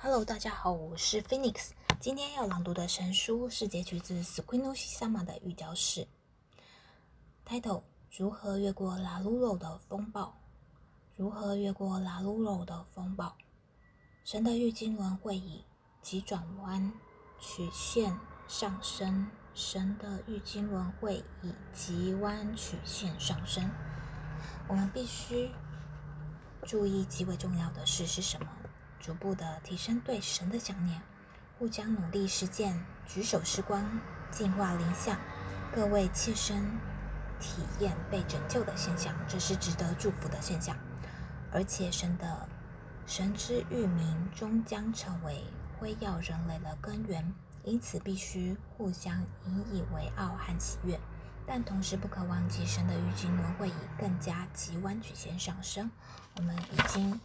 Hello，大家好，我是 Phoenix。今天要朗读的神书是截取自 Squinoshi Sama 的预教式。Title：如何越过 La Lulo 的风暴？如何越过 La Lulo 的风暴？神的玉经轮会以急转弯曲线上升。神的玉经轮会以急弯曲线上升。我们必须注意极为重要的事是什么？逐步的提升对神的想念，互相努力实践，举手施光，净化灵相，各位切身体验被拯救的现象，这是值得祝福的现象。而且神的神之域名终将成为辉耀人类的根源，因此必须互相引以为傲和喜悦。但同时不可忘记，神的玉经轮会以更加急弯曲线上升。我们已经。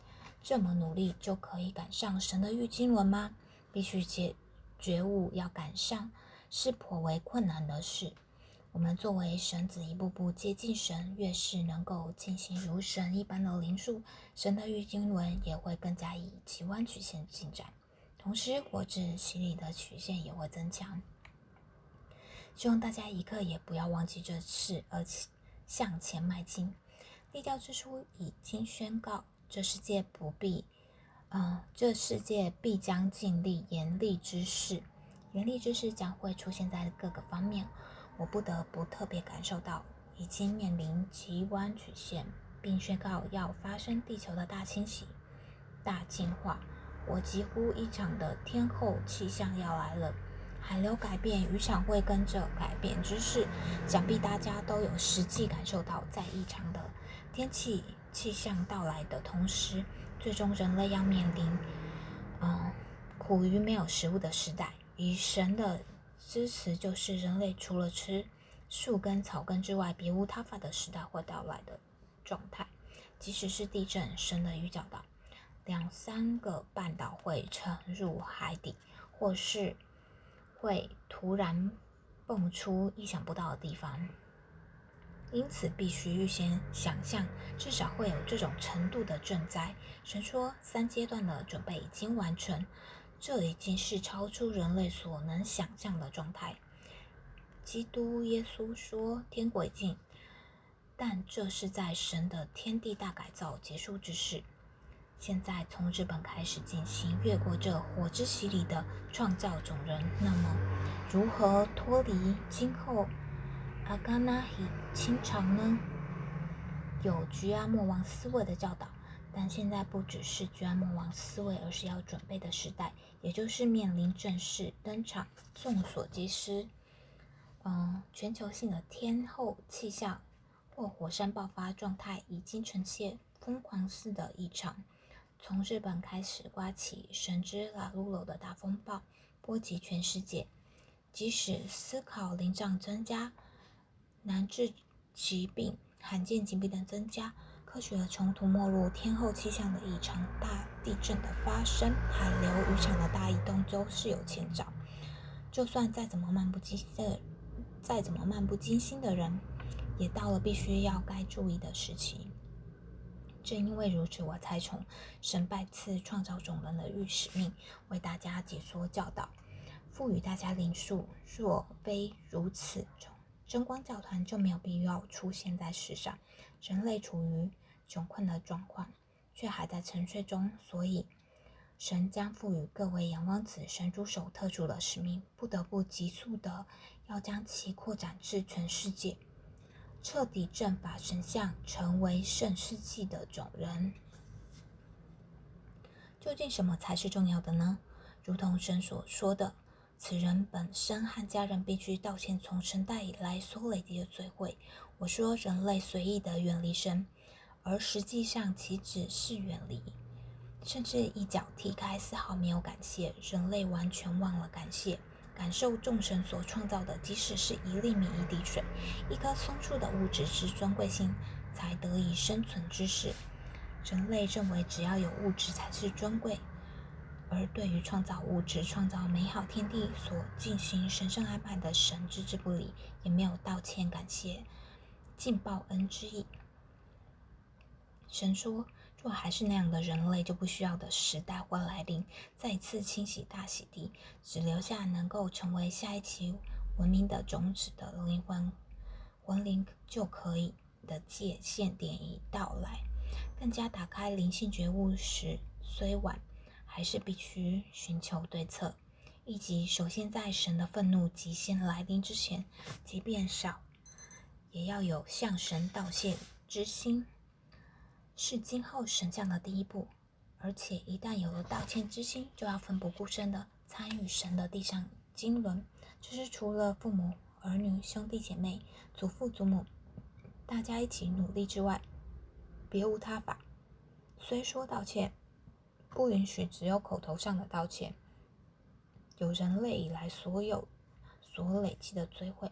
这么努力就可以赶上神的玉经轮吗？必须觉觉悟，要赶上是颇为困难的事。我们作为神子，一步步接近神，越是能够进行如神一般的灵术，神的玉经轮也会更加以极弯曲线进展，同时活质洗礼的曲线也会增强。希望大家一刻也不要忘记这事，而且向前迈进。立教之初已经宣告。这世界不必，嗯，这世界必将尽力严厉之事，严厉之事将会出现在各个方面。我不得不特别感受到，已经面临极弯曲线，并宣告要发生地球的大清洗、大进化。我几乎异常的天后气象要来了，海流改变，渔场会跟着改变之势。想必大家都有实际感受到，在异常的天气。气象到来的同时，最终人类要面临，嗯，苦于没有食物的时代。以神的支持，就是人类除了吃树根、草根之外，别无他法的时代会到来的状态。即使是地震，神的预兆到，两三个半岛会沉入海底，或是会突然蹦出意想不到的地方。因此，必须预先想象，至少会有这种程度的赈灾。神说，三阶段的准备已经完成，这已经是超出人类所能想象的状态。基督耶稣说，天国已近，但这是在神的天地大改造结束之时。现在从日本开始进行越过这火之洗礼的创造种人，那么如何脱离今后？阿嘎那希清朝呢，有居阿莫王思维的教导，但现在不只是居阿莫王思维，而是要准备的时代，也就是面临正式登场。众所皆知，嗯，全球性的天后气象或火山爆发状态已经呈现疯狂似的异常，从日本开始刮起神之拉鲁鲁的大风暴，波及全世界。即使思考灵障增加。难治疾病、罕见疾病的增加，科学的穷途末路、天后气象的异常、大地震的发生、海流、渔场的大移动，都是有前兆。就算再怎么漫不经心的，再怎么漫不经心的人，也到了必须要该注意的时期。正因为如此，我才从神拜赐创造种人的御使命，为大家解说教导，赋予大家灵数。若非如此，真光教团就没有必要出现在世上。人类处于穷困的状况，却还在沉睡中，所以神将赋予各位阳光子神主手特殊的使命，不得不急速的要将其扩展至全世界，彻底正法神像，成为圣世纪的种人。究竟什么才是重要的呢？如同神所说的。此人本身和家人必须道歉，从神代以来所累积的罪会。我说人类随意的远离神，而实际上岂止是远离，甚至一脚踢开，丝毫没有感谢。人类完全忘了感谢，感受众神所创造的，即使是一粒米、一滴水、一棵松树的物质之尊贵性，才得以生存之事。人类认为只要有物质才是尊贵。而对于创造物质、创造美好天地所进行神圣安排的神置之不理，也没有道歉、感谢、尽报恩之意。神说：“若还是那样的人类，就不需要的时代会来临，再次清洗大洗地，只留下能够成为下一期文明的种子的灵魂魂灵就可以的界限点已到来。更加打开灵性觉悟时虽晚，还是必须寻求对策，以及首先在神的愤怒极限来临之前，即便少，也要有向神道谢之心。是今后神降的第一步，而且一旦有了道歉之心，就要奋不顾身的参与神的地上经纶。这是除了父母、儿女、兄弟姐妹、祖父祖母大家一起努力之外，别无他法。虽说道歉不允许只有口头上的道歉，有人类以来所有所累积的罪会，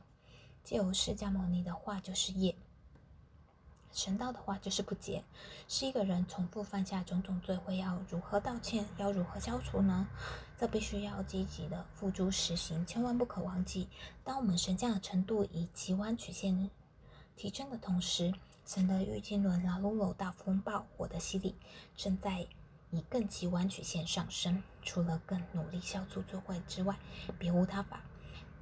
借由释迦牟尼的话就是业。神道的话就是不洁，是一个人重复犯下种种罪，会要如何道歉，要如何消除呢？这必须要积极的付诸实行，千万不可忘记。当我们神降的程度以极弯曲线提升的同时，神的玉金轮拉鲁鲁大风暴火的洗礼正在以更极弯曲线上升。除了更努力消除罪会之外，别无他法。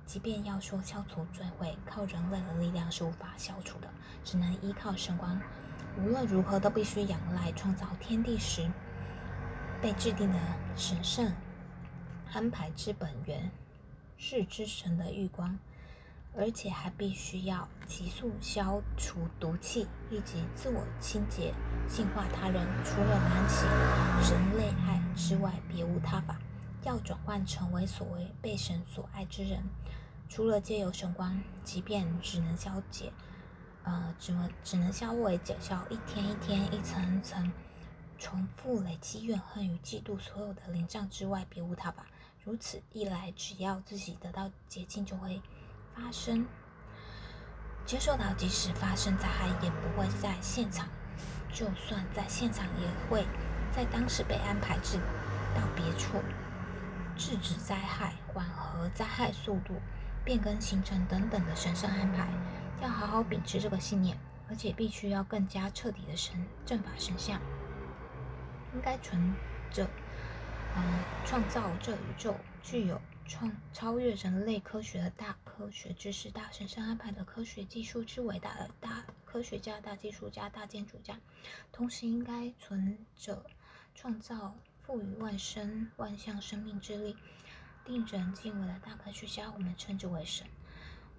即便要说消除罪会，靠人类的力量是无法消除的，只能依靠神光。无论如何，都必须仰赖创造天地时被制定的神圣安排之本源是之神的玉光，而且还必须要急速消除毒气，以及自我清洁、净化他人。除了燃起神类爱之外，别无他法。要转换成为所谓被神所爱之人。除了借由神光，即便只能消解，呃，只能只能消为解消一天一天、一层一层重复累积怨恨与嫉妒所有的灵障之外，别无他法。如此一来，只要自己得到洁净，就会发生接受到，即使发生灾害，也不会在现场；就算在现场，也会在当时被安排至到别处，制止灾害，缓和灾害速度。变更行程等等的神圣安排，要好好秉持这个信念，而且必须要更加彻底的神正法神像，应该存着，嗯，创造这宇宙具有创超越人类科学的大科学知识、大神圣安排的科学技术之伟大的大科学家、大技术家、大建筑家，同时应该存着创造赋予万生万象生命之力。令人敬畏的大科学家，我们称之为神。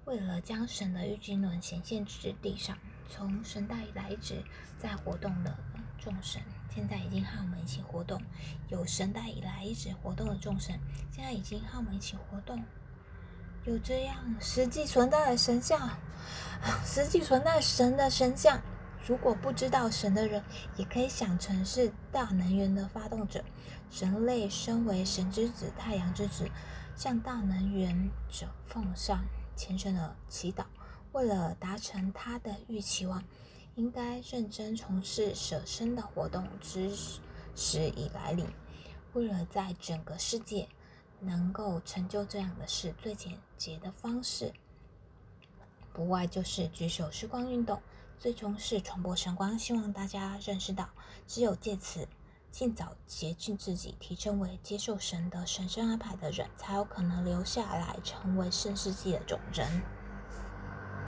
为了将神的玉金轮显现至地上，从神代以来一直在活动的众神，现在已经和我们一起活动。有神代以来一直活动的众神，现在已经和我们一起活动。有这样实际存在的神像，实际存在神的神像。如果不知道神的人，也可以想成是大能源的发动者。人类身为神之子、太阳之子，向大能源者奉上虔诚的祈祷。为了达成他的预期望，应该认真从事舍身的活动之时已来临。为了在整个世界能够成就这样的事，最简洁的方式，不外就是举手时光运动。最终是传播神光，希望大家认识到，只有借此尽早洁净自己，提升为接受神的神圣安排的人，才有可能留下来成为圣世纪的种人。